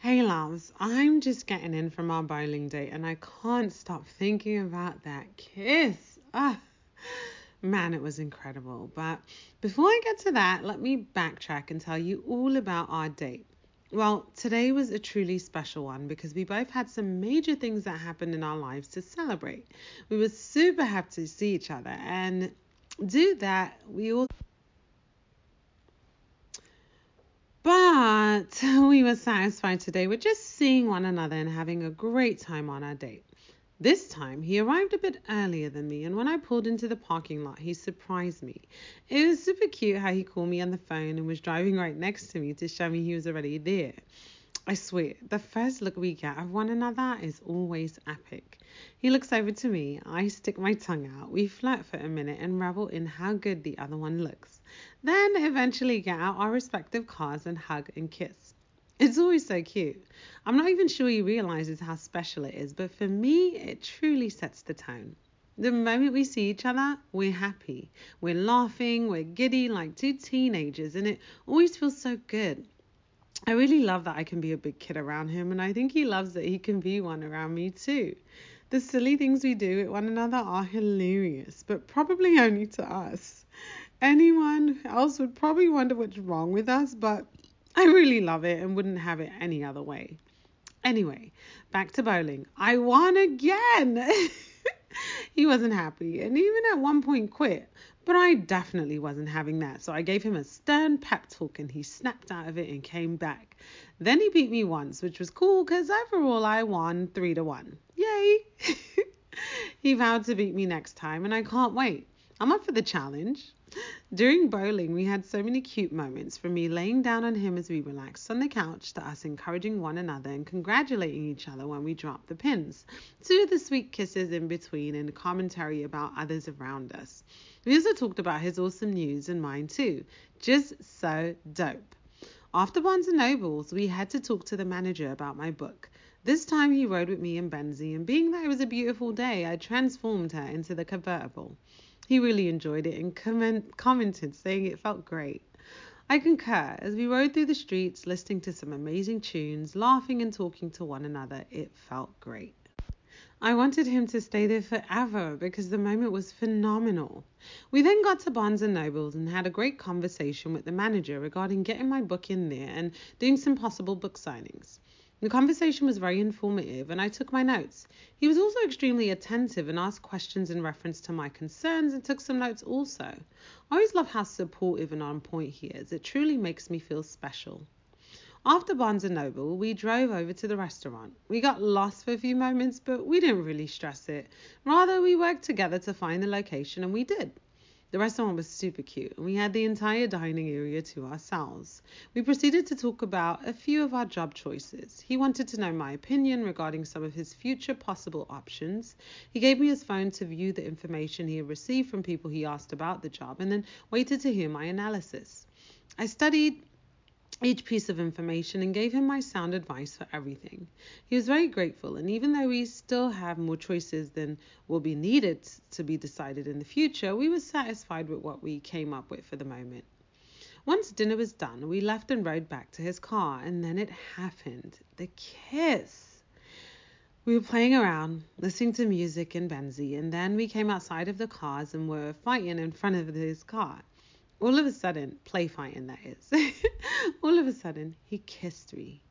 Hey loves, I'm just getting in from our bowling date and I can't stop thinking about that kiss. Ah, man, it was incredible. But before I get to that, let me backtrack and tell you all about our date. Well, today was a truly special one because we both had some major things that happened in our lives to celebrate. We were super happy to see each other and do that. We all But we were satisfied today with just seeing one another and having a great time on our date. This time, he arrived a bit earlier than me, and when I pulled into the parking lot, he surprised me. It was super cute how he called me on the phone and was driving right next to me to show me he was already there. I swear, the first look we get of one another is always epic. He looks over to me, I stick my tongue out, we flirt for a minute and revel in how good the other one looks then eventually get out our respective cars and hug and kiss. It's always so cute. I'm not even sure he realizes how special it is, but for me, it truly sets the tone. The moment we see each other, we're happy. We're laughing, we're giddy like two teenagers, and it always feels so good. I really love that I can be a big kid around him, and I think he loves that he can be one around me too. The silly things we do with one another are hilarious, but probably only to us. Anyone else would probably wonder what's wrong with us, but I really love it and wouldn't have it any other way. Anyway, back to bowling. I won again. he wasn't happy and even at one point quit, but I definitely wasn't having that. So I gave him a stern pep talk and he snapped out of it and came back. Then he beat me once, which was cool because overall I won 3 to 1. Yay! he vowed to beat me next time and I can't wait. I'm up for the challenge. During bowling, we had so many cute moments from me laying down on him as we relaxed on the couch to us encouraging one another and congratulating each other when we dropped the pins, to the sweet kisses in between and commentary about others around us. We also talked about his awesome news and mine too. Just so dope. After Barnes and Nobles, we had to talk to the manager about my book. This time he rode with me and Benzie, and being that it was a beautiful day, I transformed her into the convertible. He really enjoyed it and comment, commented saying it felt great. I concur. As we rode through the streets, listening to some amazing tunes, laughing and talking to one another, it felt great. I wanted him to stay there forever because the moment was phenomenal. We then got to Barnes and Nobles and had a great conversation with the manager regarding getting my book in there and doing some possible book signings. The conversation was very informative and I took my notes. He was also extremely attentive and asked questions in reference to my concerns and took some notes also. I always love how supportive and on point he is. It truly makes me feel special. After Barnes & Noble, we drove over to the restaurant. We got lost for a few moments, but we didn't really stress it. Rather, we worked together to find the location and we did. The restaurant was super cute, and we had the entire dining area to ourselves. We proceeded to talk about a few of our job choices. He wanted to know my opinion regarding some of his future possible options. He gave me his phone to view the information he had received from people he asked about the job, and then waited to hear my analysis. I studied each piece of information and gave him my sound advice for everything. He was very grateful, and even though we still have more choices than will be needed to be decided in the future, we were satisfied with what we came up with for the moment. Once dinner was done, we left and rode back to his car, and then it happened the kiss. We were playing around, listening to music in Benzie, and then we came outside of the cars and were fighting in front of his car. All of a sudden, play fighting that is, all of a sudden, he kissed me.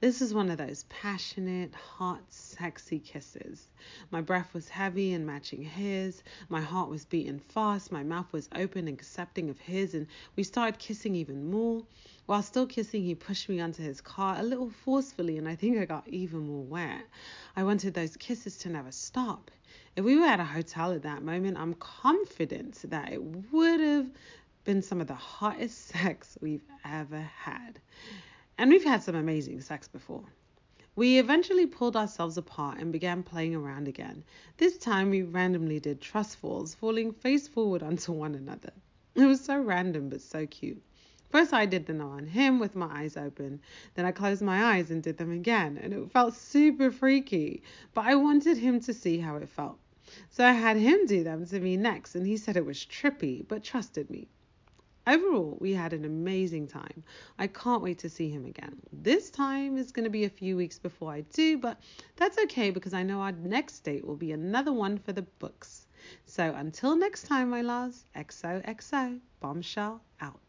This is one of those passionate, hot, sexy kisses. My breath was heavy and matching his. My heart was beating fast. My mouth was open and accepting of his, and we started kissing even more. While still kissing, he pushed me onto his car a little forcefully, and I think I got even more wet. I wanted those kisses to never stop. If we were at a hotel at that moment, I'm confident that it would have been some of the hottest sex we've ever had. And we've had some amazing sex before. We eventually pulled ourselves apart and began playing around again. This time we randomly did trust falls, falling face forward onto one another. It was so random but so cute. First, I did them on him with my eyes open. Then I closed my eyes and did them again, and it felt super freaky. But I wanted him to see how it felt. So I had him do them to me next, and he said it was trippy, but trusted me. Overall, we had an amazing time. I can't wait to see him again. This time is going to be a few weeks before I do, but that's okay because I know our next date will be another one for the books. So until next time, my loves, XOXO, bombshell out.